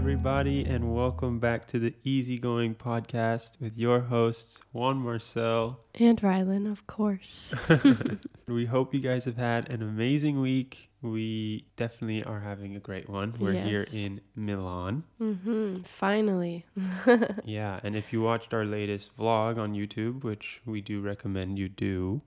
everybody, and welcome back to the Easygoing Podcast with your hosts, Juan Marcel. And Rhylan, of course. we hope you guys have had an amazing week. We definitely are having a great one. We're here in Milan. hmm Finally. Yeah, and if you watched our latest vlog on YouTube, which we do recommend you do,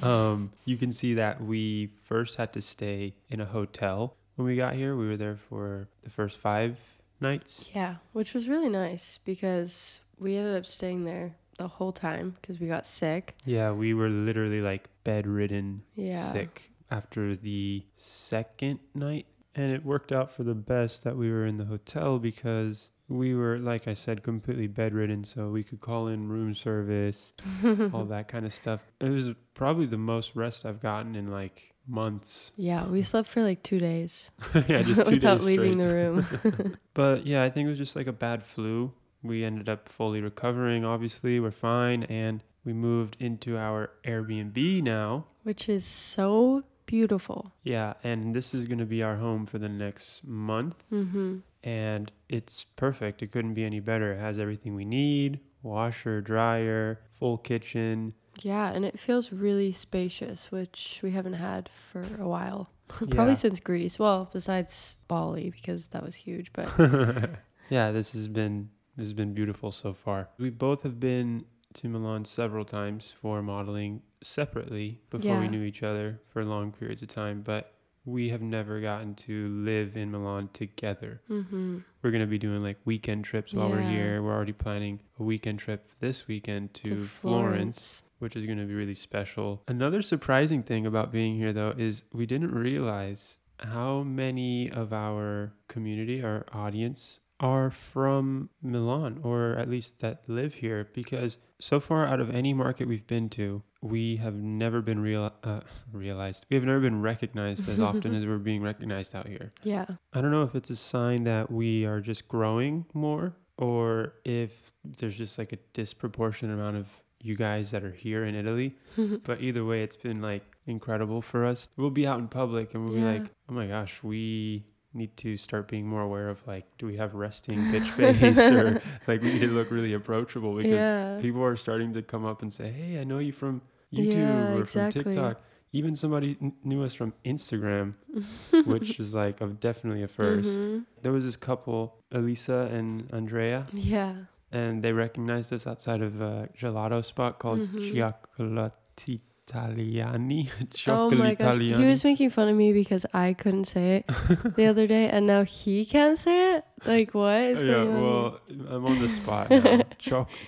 um, you can see that we first had to stay in a hotel when we got here. We were there for the first five nights. yeah, which was really nice because we ended up staying there the whole time because we got sick. Yeah, we were literally like bedridden, Yeah. sick after the second night. And it worked out for the best that we were in the hotel because we were, like I said, completely bedridden. So we could call in room service, all that kind of stuff. It was probably the most rest I've gotten in like months. Yeah, we slept for like two days yeah, just two without days leaving straight. the room. But yeah, I think it was just like a bad flu. We ended up fully recovering, obviously. We're fine. And we moved into our Airbnb now. which is so beautiful. Yeah, and this is going to be our home for the next month. hmm And it's perfect. It couldn't be any better. It has everything we need washer, dryer, full kitchen. Yeah, and it feels really spacious, which we haven't had for a while. Probably Yeah. since Greece. Well, besides Bali, because that was huge. But yeah, this has been this has been beautiful so far. We both have been to Milan several times for modeling separately before we knew each other for long periods of time, but we have never gotten to live in Milan together. hmm We're going to be doing like weekend trips while we're here. We're already planning a weekend trip this weekend to, Florence, which is going to be really special. Another surprising thing about being here, though, is we didn't realize how many of our community, our audience, are from Milan or at least that live here because so far out of any market we've been to, we have never been real, uh, realized. We have never been recognized as often as we're being recognized out here. Yeah. I don't know if it's a sign that we are just growing more or if there's just like a disproportionate amount of you guys that are here in Italy. but either way, it's been like incredible for us. We'll be out in public and we'll Yeah. be like, oh my gosh, we need to start being more aware of like, do we have resting bitch face or like we need to look really approachable because yeah. people are starting to come up and say, hey, I know you from YouTube Yeah, or exactly. from TikTok. Even somebody kn- knew us from Instagram, which is like a, definitely a 1st Mhm. There was this couple, Elisa and Andrea, Yeah. and they recognized us outside of a gelato spot called Mhm. Cioccolatitaliani. Oh my gosh. He was making fun of me because I couldn't say it the other day and now he can't say it? Like what is yeah, well, I'm on the spot now.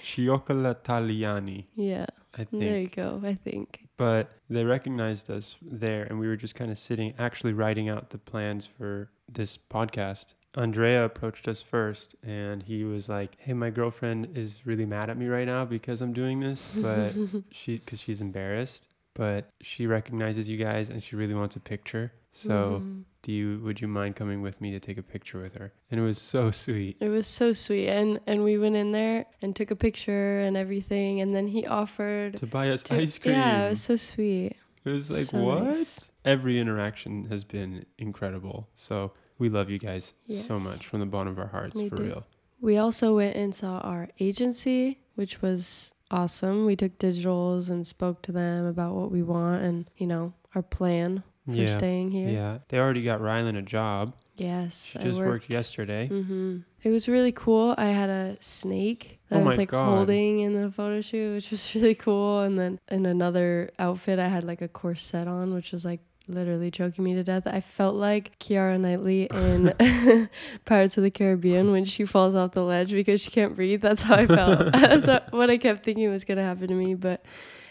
Cioccolataliani, yeah. I There you think. go, I think. But they recognized us there, and we were just kind of sitting, actually writing out the plans for this podcast. Andrea approached us first, and he was like, "Hey, my girlfriend is really mad at me right now because I'm doing this, but she, because she's embarrassed, but she recognizes you guys, and she really wants a picture. So, Mhm. do you, would you mind coming with me to take a picture with her?" And it was so sweet. It was so sweet and and we went in there and took a picture and everything and then he offered To buy us to- ice cream. Yeah, it was so sweet. It was like, So what? nice. Every interaction has been incredible. So we love you guys so much from the bottom of our hearts, We for do. real. We also went and saw our agency, which was awesome. We took digitals and spoke to them about what we want and, you know, our plan for Yeah. staying here. Yeah. They already got Rhylan a job. Yes. She just worked, yesterday. Mm-hmm. It was really cool. I had a snake that Oh I was like God. holding in the photo shoot, which was really cool. And then in another outfit, I had like a corset on, which was like literally choking me to death. I felt like Keira Knightley in Pirates of the Caribbean when she falls off the ledge because she can't breathe. That's how I felt. That's what- what I kept thinking was gonna happen to me. But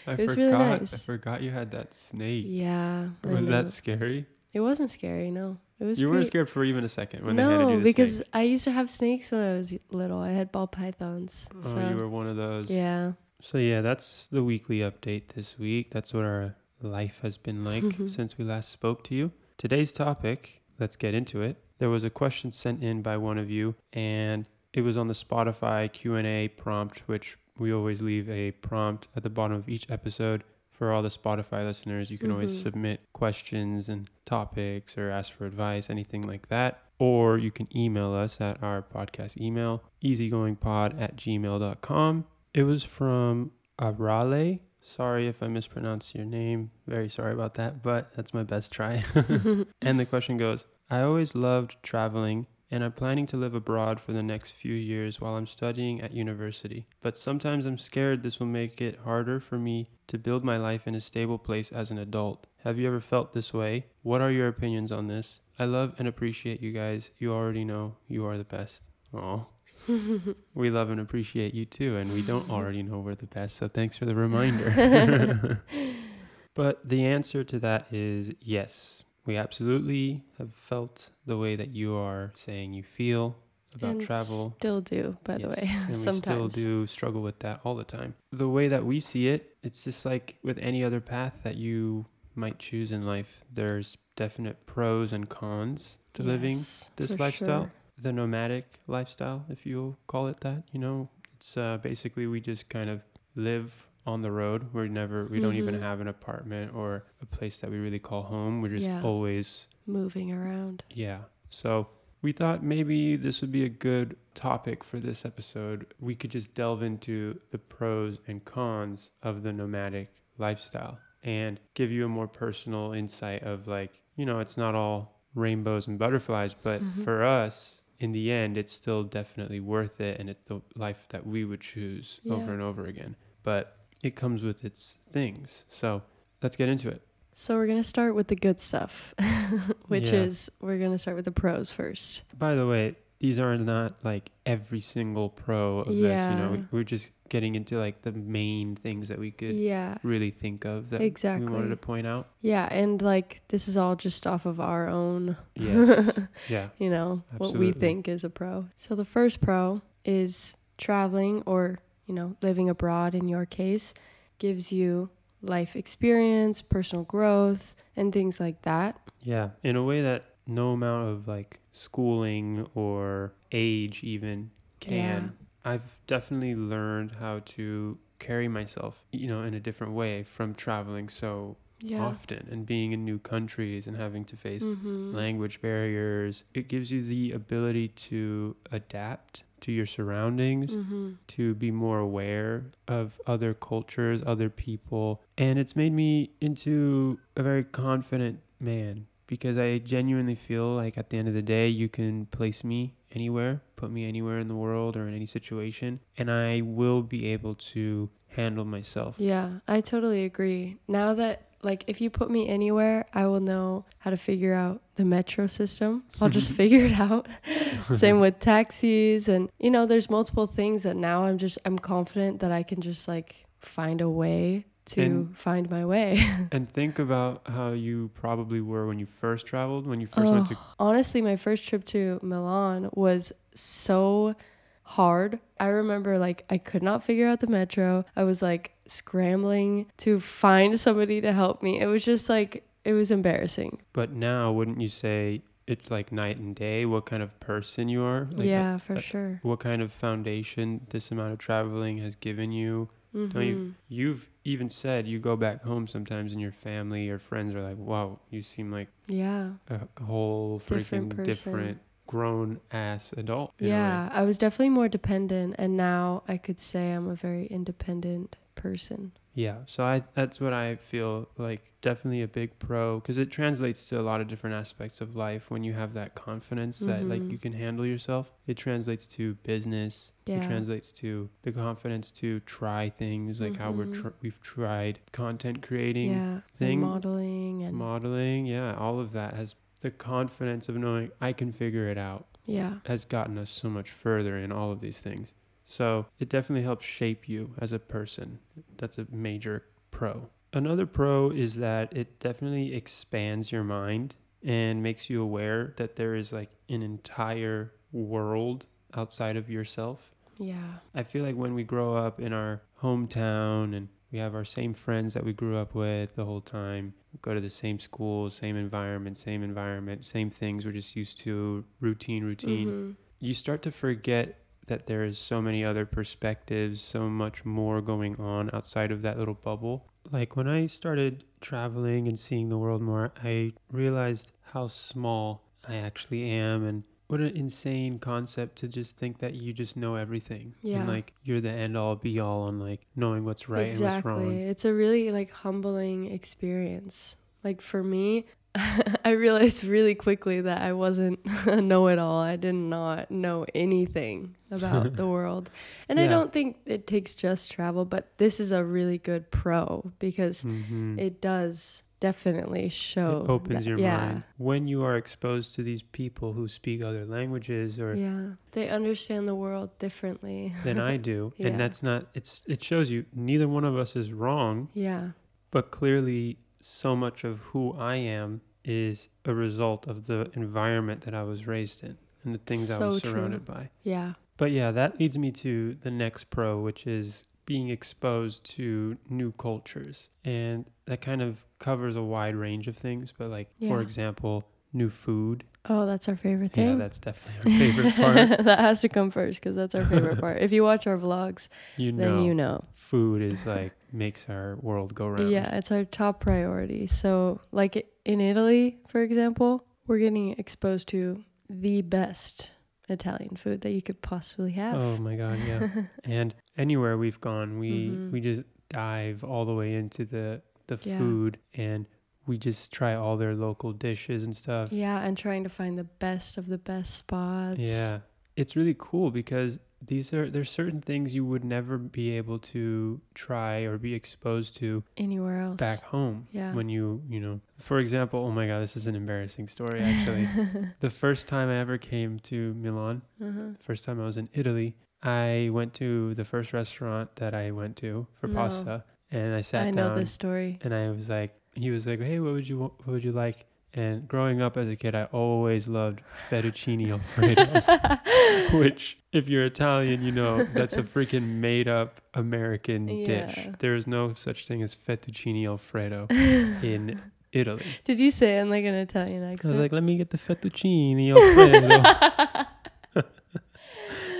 I It was forgot. really I forgot you had that snake. yeah, Was that scary? it wasn't scary. No, it was. You weren't scared for even a second when they handed no, you the because snake. I used to have snakes when I was little. I had ball pythons. Oh, so you were one of those. yeah. So yeah, that's the weekly update this week. That's what our life has been like since we last spoke to you. Today's topic, let's get into it. There was a question sent in by one of you and it was on the Spotify Q&A prompt which we always leave a prompt at the bottom of each episode for all the Spotify listeners. You can always Mhm. submit questions and topics or ask for advice, anything like that. or you can email us at our podcast email, easygoingpod at gmail.com. It was from Arale. Sorry if I mispronounced your name. Very sorry about that, but that's my best try. and the question goes I always loved traveling and I'm planning to live abroad for the next few years while I'm studying at university. But sometimes I'm scared this will make it harder for me to build my life in a stable place as an adult. Have you ever felt this way? What are your opinions on this? I love and appreciate you guys. You already know you are the best. Oh. we love and appreciate you too, and we don't already know we're the best, so thanks for the reminder. but the answer to that is yes. We absolutely have felt the way that you are saying you feel about and travel. Still do, by the way. and Sometimes. we still do struggle with that all the time. The way that we see it, it's just like with any other path that you might choose in life. There's definite pros and cons to living this lifestyle. sure. The nomadic lifestyle, if you'll call it that. You know, it's uh, basically we just kind of live on the road. We're never, we don't even Mhm. have an apartment or a place that we really call home. We're just Yeah. always Moving around. yeah. So we thought maybe this would be a good topic for this episode. We could just delve into the pros and cons of the nomadic lifestyle and give you a more personal insight of like, you know, it's not all rainbows and butterflies, but Mhm. for us, in the end, it's still definitely worth it and it's the life that we would choose Yeah. over and over again. But it comes with its things. So let's get into it. So we're gonna start with the good stuff, which Yeah. is we're gonna start with the pros first. By the way, these are not like every single pro of this. You know, we, Yeah. we're just getting into like the main things that we could Yeah, really think of that we wanted to point out. yeah, and like this is all just off of our own, Yes. yeah. you know, what we think is a pro. So the first pro is traveling or you know living abroad. In your case, gives you life experience, personal growth, and things like that. Yeah. In a way that no amount of like schooling or age even can. I've definitely learned how to carry myself, you know, in a different way from traveling so Yeah. often and being in new countries and having to face Mm-hmm. language barriers. It gives you the ability to adapt to your surroundings, Mm-hmm. to be more aware of other cultures, other people. And it's made me into a very confident man because I genuinely feel like at the end of the day, you can place me anywhere, put me anywhere in the world or in any situation, and I will be able to handle myself. Yeah, I totally agree. Now that like if you put me anywhere, I will know how to figure out the metro system. I'll just figure it out. Same with taxis and you know, there's multiple things that now I'm just I'm confident that I can just like find a way to And- find my way. And think about how you probably were when you first traveled, when you first went to Oh, honestly, my first trip to Milan was so hard. I remember like I could not figure out the metro. I was like scrambling to find somebody to help me. It was just like it was embarrassing. But now, wouldn't you say it's like night and day? What kind of person you are? Like, yeah, for uh, sure. What kind of foundation this amount of traveling has given you? Don't you? Mm-hmm. You've even said you go back home sometimes, and your family or friends are like, "Wow, you seem like Yeah. a whole Different freaking person. different grown ass adult." in a way." Yeah, I was definitely more dependent and now I could say I'm a very independent person. Yeah, so I that's what I feel like definitely a big pro because it translates to a lot of different aspects of life when you have that confidence that like Mhm. you can handle yourself. It translates to business. Yeah. It translates to the confidence to try things like how we're Mhm. tr- we've tried content creating, yeah. thing- and modeling and modeling, yeah, all of that has the confidence of knowing I can figure it out yeah. has gotten us so much further in all of these things. So it definitely helps shape you as a person. That's a major pro. Another pro is that it definitely expands your mind and makes you aware that there is like an entire world outside of yourself. Yeah. I feel like when we grow up in our hometown and we have our same friends that we grew up with the whole time, go to the same school, same environment, same environment, same things we're just used to, routine, routine Mhm. you start to forget that there is so many other perspectives, so much more going on outside of that little bubble. Like when I started traveling and seeing the world more, I realized how small I actually am and what an insane concept to just think that you just know everything. Yeah. And like you're the end all be all on like knowing what's right and what's exactly. wrong. It's a really like humbling experience. Like for me, I realized really quickly that I wasn't a know-it-all. I did not know anything about the world. And I don't think it takes just travel, but this is a really good pro because Mhm. it does definitely show it opens that- your yeah. mind when you are exposed to these people who speak other languages or Yeah. They understand the world differently. than I do Yeah. and that's not it's it shows you neither one of us is wrong yeah. but clearly so much of who I am is a result of the environment that I was raised in and the things I So was true. surrounded by Yeah. but yeah that leads me to the next pro which is being exposed to new cultures and that kind of covers a wide range of things but like for example new food Oh, that's our favorite thing. yeah that's definitely our favorite part that has to come first because that's our favorite part. If you watch our vlogs, you know then you know. food is like makes our world go round Yeah, it's our top priority. So, like in Italy, for example, we're getting exposed to the best Italian food that you could possibly have. Oh my god, yeah. and anywhere we've gone, we Mhm. we just dive all the way into the the Yeah. food and we just try all their local dishes and stuff. Yeah, and trying to find the best of the best spots. Yeah. It's really cool because these are there's certain things you would never be able to try or be exposed to Anywhere else. back home Yeah. when you, you know. For example, oh my god, this is an embarrassing story actually. the first time I ever came to Milan, uh-huh. first time I was in Italy, I went to the first restaurant that I went to for No. pasta, and I sat I know down this story. and I was like, he was like, hey, what would you what would you like? And growing up as a kid, I always loved fettuccine alfredo, which, if you're Italian, you know that's a freaking made up American dish. There is no such thing as fettuccine alfredo in Italy. Did you say it in like an Italian accent? I was like, let me get the fettuccine alfredo.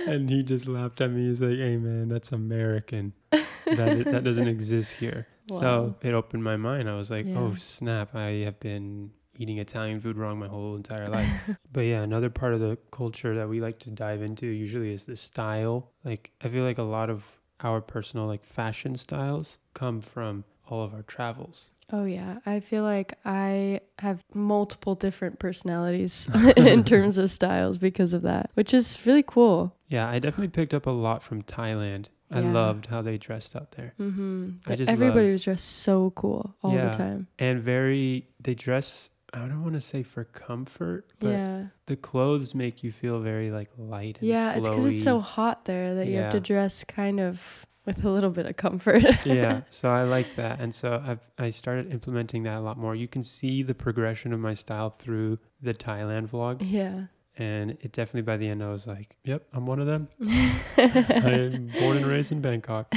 and he just laughed at me. He's like, hey, man, that's American. That, that doesn't exist here. Wow. So it opened my mind. I was like, oh, snap. I have been eating Italian food wrong my whole entire life. but yeah, another part of the culture that we like to dive into usually is the style. Like, I feel like a lot of our personal, like, fashion styles come from all of our travels. Oh yeah, I feel like I have multiple different personalities in terms of styles because of that, which is really cool. Yeah, I definitely picked up a lot from Thailand. I Yeah. loved how they dressed out there. Mm-hmm. I just Everybody love- was dressed so cool all Yeah. the time. And very, they dress, I don't want to say for comfort, but yeah, the clothes make you feel very like light and yeah. It's because it's so hot there that you have to dress kind of with a little bit of comfort. yeah, so I like that. And so I've, I started implementing that a lot more. You can see the progression of my style through the Thailand vlogs. yeah. And it definitely, by the end, I was like, yep, I'm one of them. I'm born and raised in Bangkok.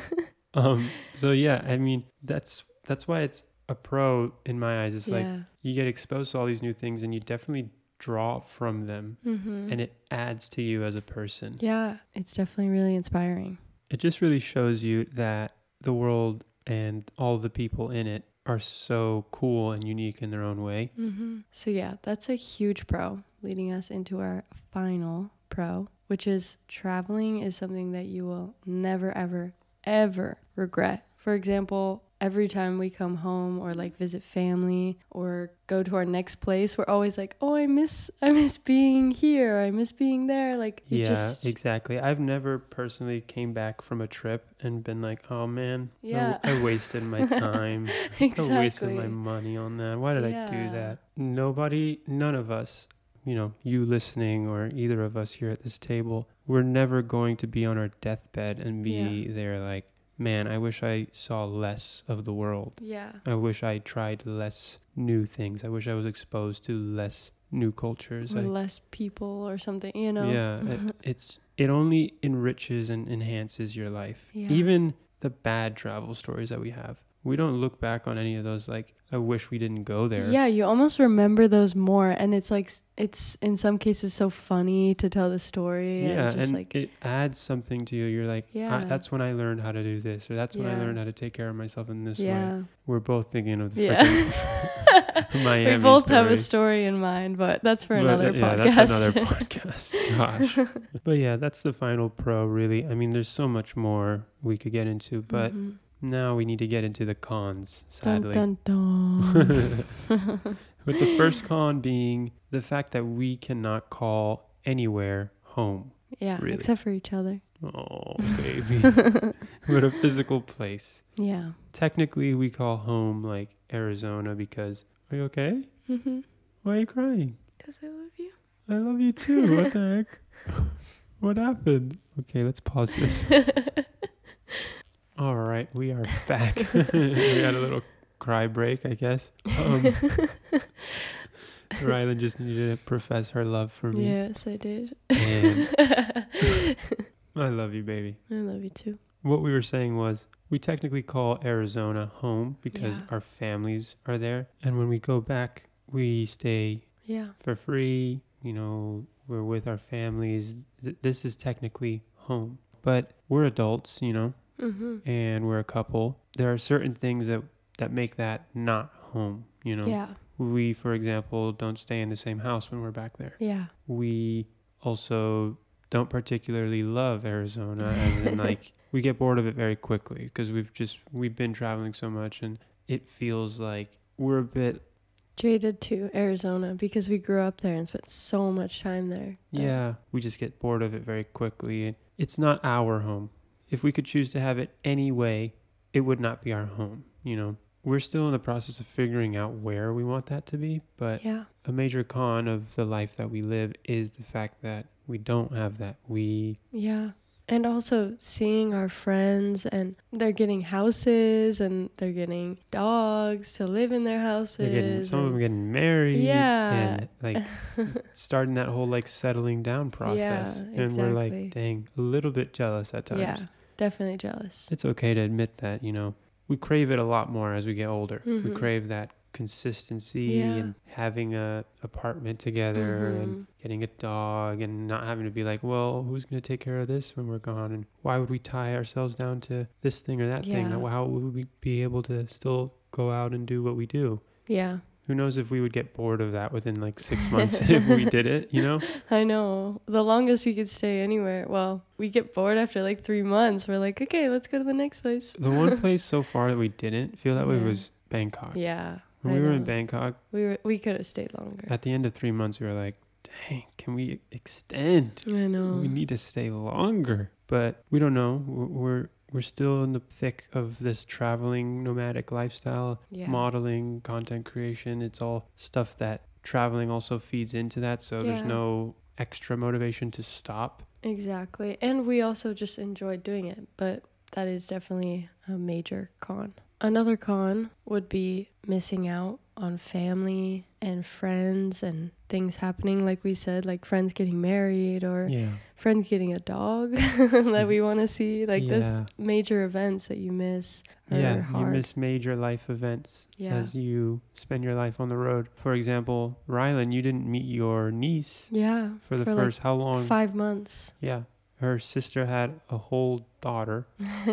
um, so yeah, I mean, that's, that's why it's a pro in my eyes. It's like, you get exposed to all these new things and you definitely draw from them mm-hmm. and it adds to you as a person. yeah, it's definitely really inspiring. It just really shows you that the world and all the people in it are so cool and unique in their own way. Mm-hmm. So, yeah, that's a huge pro, leading us into our final pro, which is traveling is something that you will never, ever, ever regret. For example, every time we come home or like visit family or go to our next place, we're always like, "Oh, I miss I miss being here. I miss being there." Like it yeah, just exactly. I've never personally came back from a trip and been like, "Oh man, I- Yeah. I, wasted my time. exactly. I wasted my money on that. Why did I do that?" Nobody, none of us, you know, you listening or either of us here at this table, we're never going to be on our deathbed and be there like, "Man, I wish I saw less of the world." Yeah. I wish I tried less new things. I wish I was exposed to less new cultures. Or I, less people or something, you know. yeah, it, it's it only enriches and enhances your life. Yeah. Even the bad travel stories that we have, we don't look back on any of those like I wish we didn't go there. Yeah, you almost remember those more, and it's like it's in some cases so funny to tell the story. Yeah, and just and like it adds something to you. You're like, Yeah. "Ah, that's when I learned how to do this, or that's when I learned how to take care of myself in this way. yeah, We're both thinking of the Yeah. freaking Miami we both have a story. story in mind, but that's for But, another uh, yeah, podcast. that's another podcast. Gosh. but yeah, that's the final pro, really. I mean, there's so much more we could get into, but Mhm. Now we need to get into the cons, sadly. Dun, dun, dun. With the first con being the fact that we cannot call anywhere home. yeah, Really. except for each other. Oh, baby. With a physical place. Yeah. Technically, we call home like Arizona because, are you okay? Mm-hmm. Why are you crying? Because I love you. I love you too. What the heck? What happened? Okay, let's pause this. All right, we are back. we had a little cry break, I guess. Um, Rhylan just needed to profess her love for me. yes, I did. I I love you, baby. I love you too. What we were saying was we technically call Arizona home because Yeah. our families are there. And when we go back, we stay Yeah. for free. You know, we're with our families. Th- this is technically home. But we're adults, you know, Mm-hmm. and we're a couple. There are certain things that, that make that not home, you know. Yeah. We, for example, don't stay in the same house when we're back there. Yeah. we also don't particularly love Arizona as in like we get bored of it very quickly because we've just we've been traveling so much and it feels like we're a bit Jaded to Arizona because we grew up there and spent so much time there. yeah we just get bored of it very quickly it's not our home if we could choose to have it any way it would not be our home you know we're still in the process of figuring out where we want that to be but Yeah. a major con of the life that we live is the fact that we don't have that we Yeah. And also seeing our friends and they're getting houses and they're getting dogs to live in their houses. They're getting some of them getting married Yeah. and like starting that whole like settling down process. Yeah, and we're like, dang, a little bit jealous at times. Yeah. Definitely jealous. It's okay to admit that, you know. We crave it a lot more as we get older. We Mhm. crave that consistency Yeah. and having a apartment together and Mhm. getting a dog and not having to be like, well, who's going to take care of this when we're gone? And why would we tie ourselves down to this thing or that thing? How would we be able to still go out and do what we do? Yeah. Who knows if we would get bored of that within like six months if we did it, you know? I know. The longest we could stay anywhere. Well, we get bored after like three months. We're like, okay, let's go to the next place. The one place so far that we didn't feel that way was Bangkok. Yeah. When I we were in. Bangkok, We were we could have stayed longer. at the end of three months, we were like, dang, can we extend? I know. We need to stay longer. But we don't know. We're, we're, still in the thick of this traveling nomadic lifestyle, yeah. modeling, content creation. It's all stuff that traveling also feeds into that. So there's no extra motivation to stop. Exactly. And we also just enjoy doing it, but that is definitely a major con. Another con would be missing out on family and friends and things happening like we said like friends getting married or Yeah. friends getting a dog that we want to see like Yeah. this major events that you miss Yeah, you miss major life events Yeah. as you spend your life on the road. For example, Rhylan, you didn't meet your niece yeah for the like, first how long? five months Yeah, her sister had a whole daughter,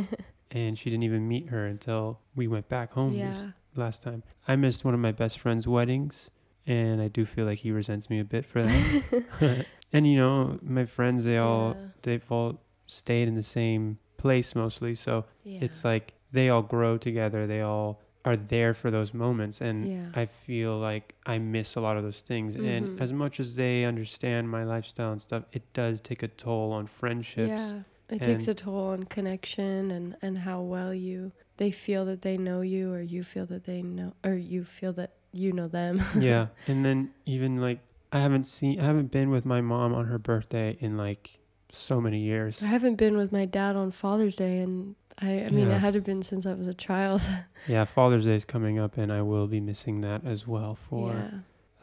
and she didn't even meet her until we went back home yeah last time. I missed one of my best friend's weddings, and I do feel like he resents me a bit for that. and you know, my friends, they all Yeah. they've all stayed in the same place mostly, so yeah. it's like they all grow together they all are there for those moments and Yeah. i feel like i miss a lot of those things and Mhm. as much as they understand my lifestyle and stuff it does take a toll on friendships Yeah, it takes a toll on connection and and how well you they feel that they know you or you feel that they know or you feel that you know them. yeah and then even like i haven't seen i haven't been with my mom on her birthday in like so many years I haven't been with my dad on Father's Day and I I mean Yeah. it hadn't been since I was a child. yeah father's day is coming up and i will be missing that as well for yeah.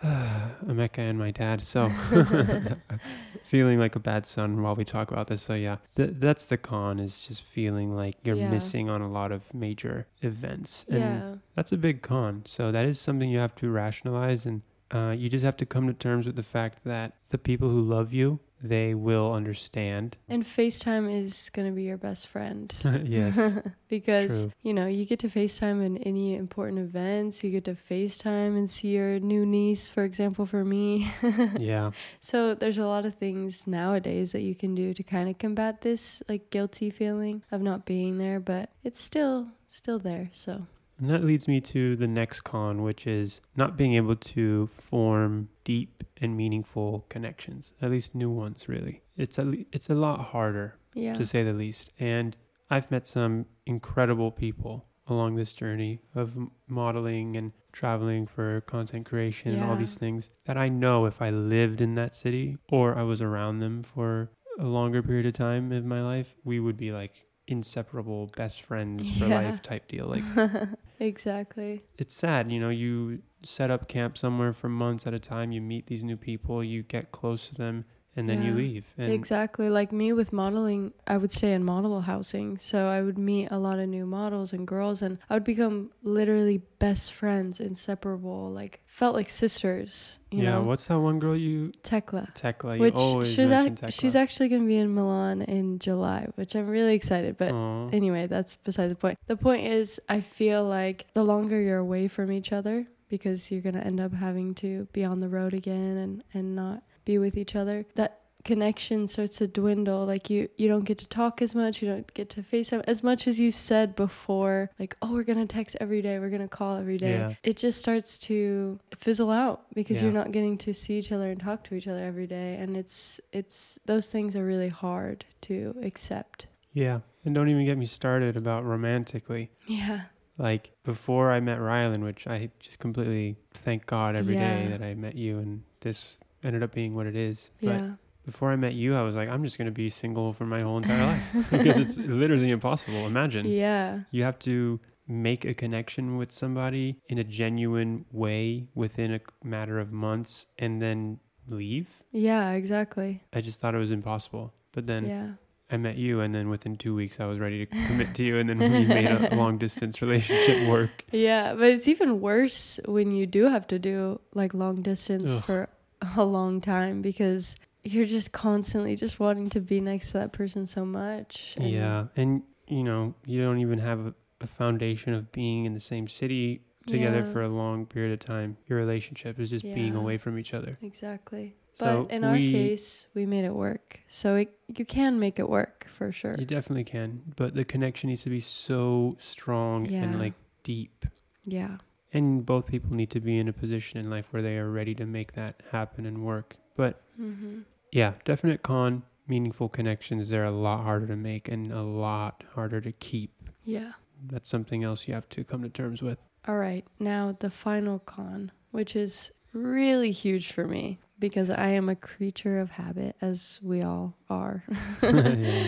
Emeka and my dad. So feeling like a bad son while we talk about this. So yeah, th- that's the con is just feeling like you're Yeah. missing on a lot of major events, and Yeah. that's a big con. So that is something you have to rationalize, and uh, you just have to come to terms with the fact that the people who love you they will understand. And FaceTime is going to be your best friend. yes. because, True. you know, you get to FaceTime in any important events. You get to FaceTime and see your new niece, for example, for me. yeah. So there's a lot of things nowadays that you can do to kind of combat this like guilty feeling of not being there, but it's still still there. So And that leads me to the next con, which is not being able to form deep and meaningful connections, at least new ones, really. It's a, it's a lot harder, yeah. to say the least. And I've met some incredible people along this journey of m- modeling and traveling for content creation and all these things that I know if I lived in that city or I was around them for a longer period of time in my life, we would be like inseparable best friends for Yeah. life type deal. Like exactly. it's sad, you know, you set up camp somewhere for months at a time, you meet these new people, you get close to them, and then you leave. And exactly. Like me with modeling, I would stay in model housing. So I would meet a lot of new models and girls and I would become literally best friends, inseparable, like felt like sisters, you yeah, know. what's that one girl you Tekla. Tekla? You Which always she's ac- Tekla. she's actually going to be in Milan in July, which I'm really excited. But Aw. anyway, that's beside the point. The point is, I feel like the longer you're away from each other, because you're gonna end up having to be on the road again and and not be with each other. That connection starts to dwindle. Like you you don't get to talk as much. You don't get to FaceTime as much as you said before. Like oh, we're gonna text every day. We're gonna call every day. Yeah. It just starts to fizzle out because you're not getting to see each other and talk to each other every day. And it's it's those things are really hard to accept. Yeah, and don't even get me started about romantically. Yeah. Like before I met Rhylan, which I just completely thank God every day Yeah. that I met you, and this ended up being what it is. But before I met you, I was like, I'm just gonna be single for my whole entire life because it's literally impossible. Imagine Yeah. you have to make a connection with somebody in a genuine way within a matter of months, and then leave. Yeah, exactly. I just thought it was impossible. But then yeah. I met you, and then within two weeks, I was ready to commit to you, and then we made a long distance relationship work. Yeah, but it's even worse when you do have to do like long distance Ugh. for a long time because you're just constantly just wanting to be next to that person so much. and- Yeah, and you know, you don't even have a, a foundation of being in the same city together Yeah. for a long period of time. Your relationship is just being away from each other. Exactly. So But in our case, we made it work. So it, you can make it work for sure. You definitely can, but the connection needs to be so strong Yeah. and like deep. Yeah. And both people need to be in a position in life where they are ready to make that happen and work. But Mm-hmm. yeah, definite con, meaningful connections, they're a lot harder to make and a lot harder to keep. Yeah. That's something else you have to come to terms with. All right. Now the final con, which is really huge for me because I am a creature of habit, as we all are, Yeah.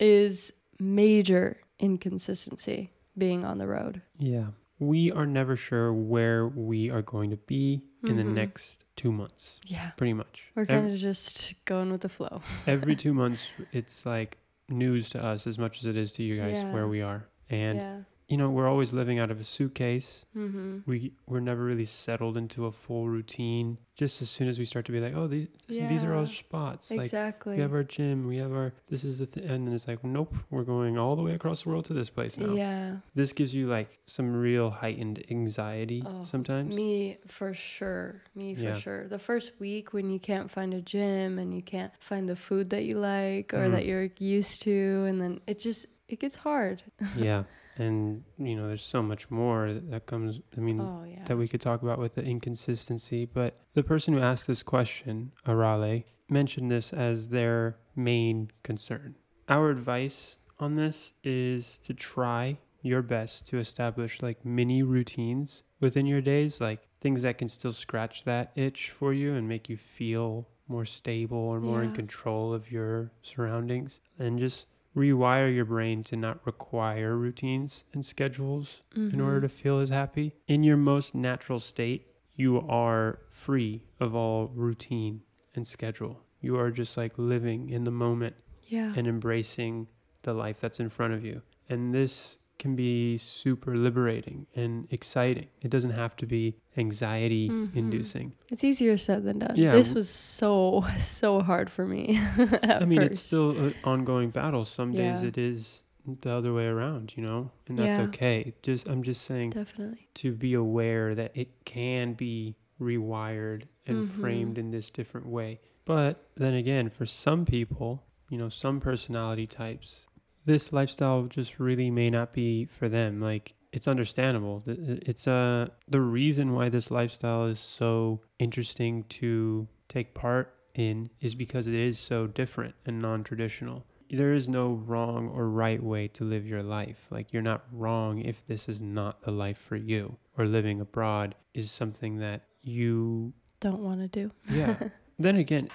is major inconsistency being on the road. Yeah. We are never sure where we are going to be in the Mhm. next two months, Yeah. pretty much. We're kind of just going with the flow. every two months it's like news to us as much as it is to you guys Yeah. where we are and yeah. You know we're always living out of a suitcase Mm-hmm. we we're never really settled into a full routine just as soon as we start to be like oh these this- these are all Yeah. spots like Exactly. we have our gym we have our this is the th-, and then it's like nope we're going all the way across the world to this place now Yeah. this gives you like some real heightened anxiety Oh, sometimes Me for sure. Me for Yeah. sure. The first week when you can't find a gym and you can't find the food that you like or Mm. that you're used to and then it just it gets hard. yeah and you know there's so much more that comes i mean Oh yeah. that we could talk about with the inconsistency. But the person who asked this question, Arale, mentioned this as their main concern. Our advice on this is to try your best to establish like mini routines within your days, like things that can still scratch that itch for you and make you feel more stable or more in control of your surroundings. And just rewire your brain to not require routines and schedules in order Mhm. to feel as happy. In your most natural state, you are free of all routine and schedule. You are just like living in the moment Yeah. and embracing the life that's in front of you. And this can be super liberating and exciting. It doesn't have to be anxiety Mhm. inducing. It's easier said than done. Yeah, This was so so hard for me. I mean, it's still an ongoing battle. Some days it is the other way around, you know, and that's Yeah. okay. Just I'm just saying definitely. to be aware that it can be rewired and Mhm. framed in this different way. But then again, for some people, you know, some personality types, this lifestyle just really may not be for them. Like it's understandable. It's uh the reason why this lifestyle is so interesting to take part in is because it is so different and non-traditional. There is no wrong or right way to live your life. Like you're not wrong if this is not the life for you or living abroad is something that you Don't want to do. yeah. then again,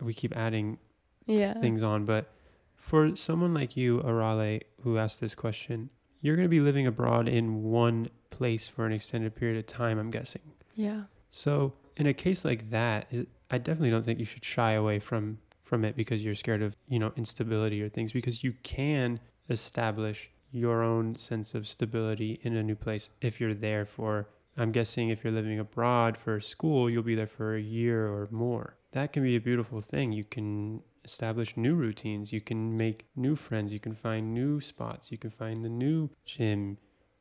we keep adding Yeah. things on, but for someone like you, Arale, who asked this question, you're going to be living abroad in one place for an extended period of time, I'm guessing. Yeah. So, in a case like that, I definitely don't think you should shy away from from it because you're scared of, you know, instability or things because you can establish your own sense of stability in a new place if you're there for I'm guessing if you're living abroad for school, you'll be there for a year or more. That can be a beautiful thing. You can establish new routines, you can make new friends, you can find new spots, you can find the new gym.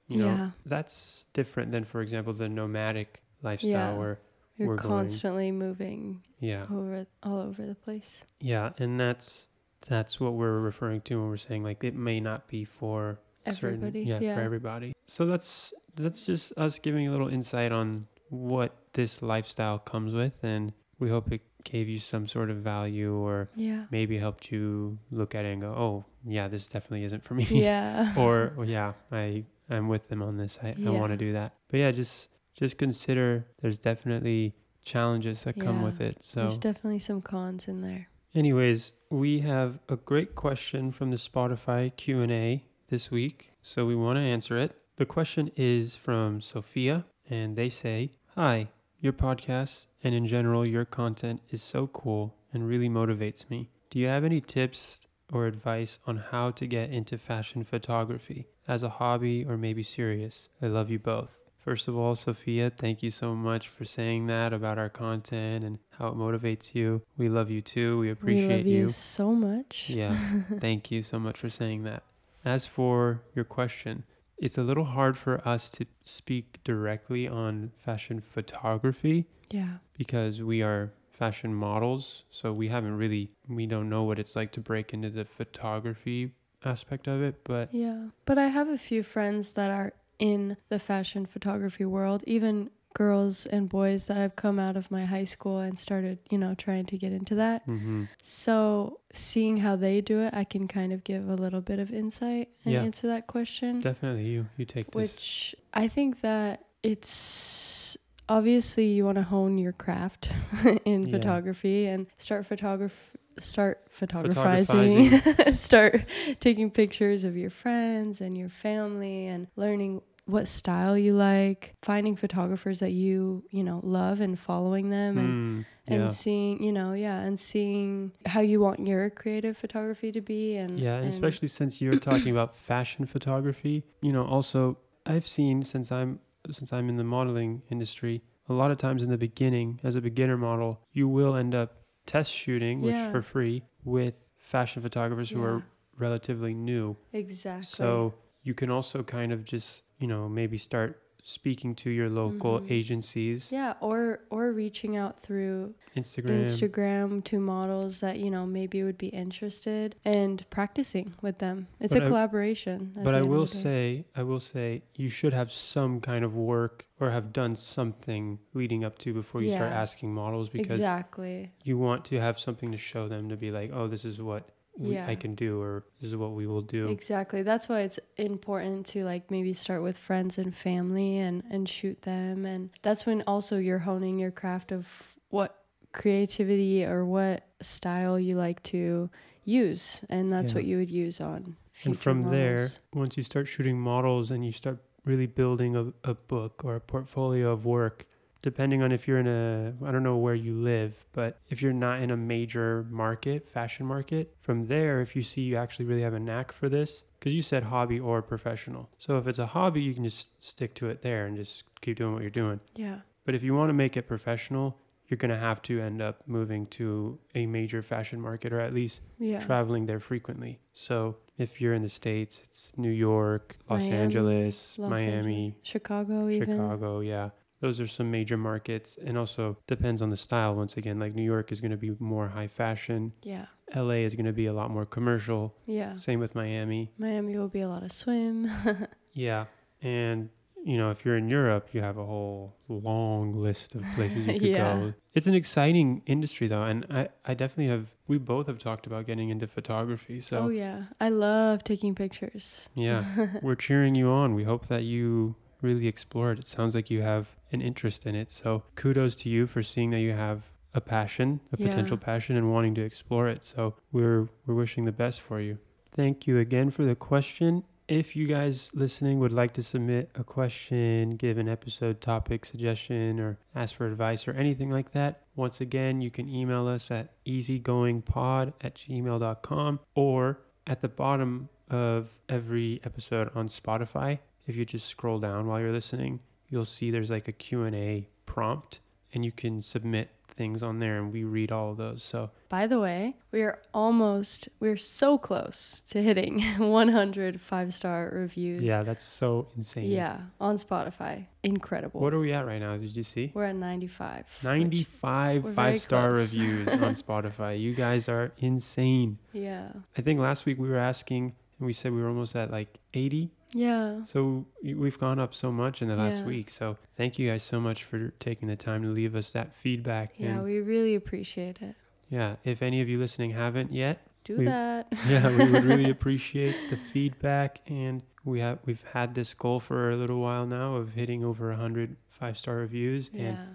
You know, Yeah. that's different than for example the nomadic lifestyle Yeah. where You're we're going- constantly moving yeah over all over the place. yeah and that's that's what we're referring to when we're saying like it may not be for Everybody. certain yeah, yeah. for everybody so that's that's just us giving a little insight on what this lifestyle comes with and we hope it gave you some sort of value or Yeah. maybe helped you look at it and go oh yeah this definitely isn't for me Yeah. or well, yeah i i'm with them on this i, I want to do that but yeah just just consider there's definitely challenges that come with it so There's definitely some cons in there. Anyways, we have a great question from the Spotify Q&A this week, so we want to answer it. The question is from Sophia, and they say, "Hi, your podcast and in general your content is so cool and really motivates me. Do you have any tips or advice on how to get into fashion photography as a hobby or maybe serious? I love you both." First of all, Sophia, thank you so much for saying that about our content and how it motivates you. We love you too. We appreciate we love you. you so much. Yeah. Thank you so much for saying that. As for your question, it's a little hard for us to speak directly on fashion photography Yeah. because we are fashion models. So we haven't really, we don't know what it's like to break into the photography aspect of it. But Yeah. But I have a few friends that are in the fashion photography world, even girls and boys that have come out of my high school and started, you know, trying to get into that. mhm. So, seeing how they do it, I can kind of give a little bit of insight and Yeah. answer that question. definitely you, you take this. which I think that it's obviously you want to hone your craft in Yeah. photography and start photograph start photographizing start taking pictures of your friends and your family and learning what style you like finding photographers that you you know love and following them and Mm, and yeah. seeing you know yeah and seeing how you want your creative photography to be and Yeah, and especially since you're talking about fashion photography, you know, also I've seen since I'm since I'm in the modeling industry, a lot of times in the beginning, as a beginner model, you will end up test shooting, which Yeah. for free, with fashion photographers who Yeah. are relatively new. exactly So you can also kind of just, you know, maybe start speaking to your local Mhm. agencies, Yeah, or or reaching out through Instagram. Instagram to models that you know maybe would be interested and practicing with them. It's But a I- collaboration. But I will say, I will say, you should have some kind of work or have done something leading up to before you start asking models because exactly. you want to have something to show them to be like, oh, this is what we, I can do, or this is what we will do. Exactly. That's why it's important to like maybe start with friends and family and and shoot them and that's when also you're honing your craft of what creativity or what style you like to use and that's Yeah. what you would use on and from there, once you start shooting models and you start really building a, a book or a portfolio of work, depending on if you're in a I don't know where you live, but if you're not in a major market, fashion market, from there if you see you actually really have a knack for this, because you said hobby or professional. So if it's a hobby, you can just stick to it there and just keep doing what you're doing. Yeah. But if you want to make it professional, you're going to have to end up moving to a major fashion market or at least Yeah. traveling there frequently. So if you're in the States, it's New York, Los Miami, Angeles, Los Miami, Angeles, Chicago, even. Chicago. Yeah. Those are some major markets. And also depends on the style. Once again, like New York is going to be more high fashion, Yeah. LA is going to be a lot more commercial. Yeah. Same with Miami. Miami will be a lot of swim. Yeah. And, you know, if you're in Europe, you have a whole long list of places you could Yeah. go. It's an exciting industry, though. And I, I definitely have, we both have talked about getting into photography. So, oh yeah. I love taking pictures. yeah, we're cheering you on. We hope that you really explore it. It sounds like you have an interest in it. So, kudos to you for seeing that you have a passion, a Yeah. potential passion, and wanting to explore it. So, we're, we're wishing the best for you. Thank you again for the question. If you guys listening would like to submit a question, give an episode topic suggestion, or ask for advice or anything like that, once again, you can email us at easygoingpod at gmail.com or at the bottom of every episode on Spotify. If you just scroll down while you're listening, you'll see there's like a Q&A prompt and you can submit things on there and we read all of those. So By the way, we are almost, we're so close to hitting 100 five star reviews. yeah, that's so insane. Yeah, on Spotify. Incredible. What are we at right now? Did you see? we're at 95. 95 five star close. reviews on Spotify. You guys are insane. Yeah. I think last week we were asking and we said we were almost at like 80. Yeah. So we've gone up so much in the last Yeah. week. So thank you guys so much for taking the time to leave us that feedback. Yeah, and we really appreciate it. yeah, if any of you listening haven't yet, Do We- that. yeah, we would really appreciate the feedback. And we have we've had this goal for a little while now of hitting over 100 five star reviews, and Yeah.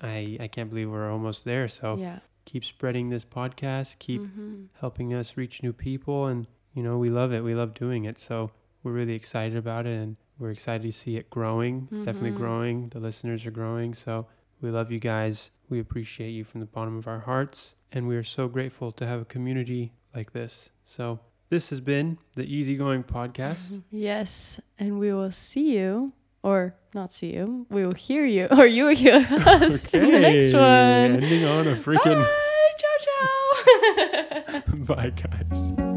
I I can't believe we're almost there. So yeah. keep spreading this podcast, keep Mhm. helping us reach new people, and you know we love it. We love doing it. So we're really excited about it, and we're excited to see it growing. It's definitely Mhm. growing. The listeners are growing. So we love you guys. We appreciate you from the bottom of our hearts, and we are so grateful to have a community like this. So this has been the Easygoing Podcast. Yes, and we will see you, or not see you. We will hear you, or you will hear us in the next one. ending on a freaking Bye, ciao, ciao. bye, guys.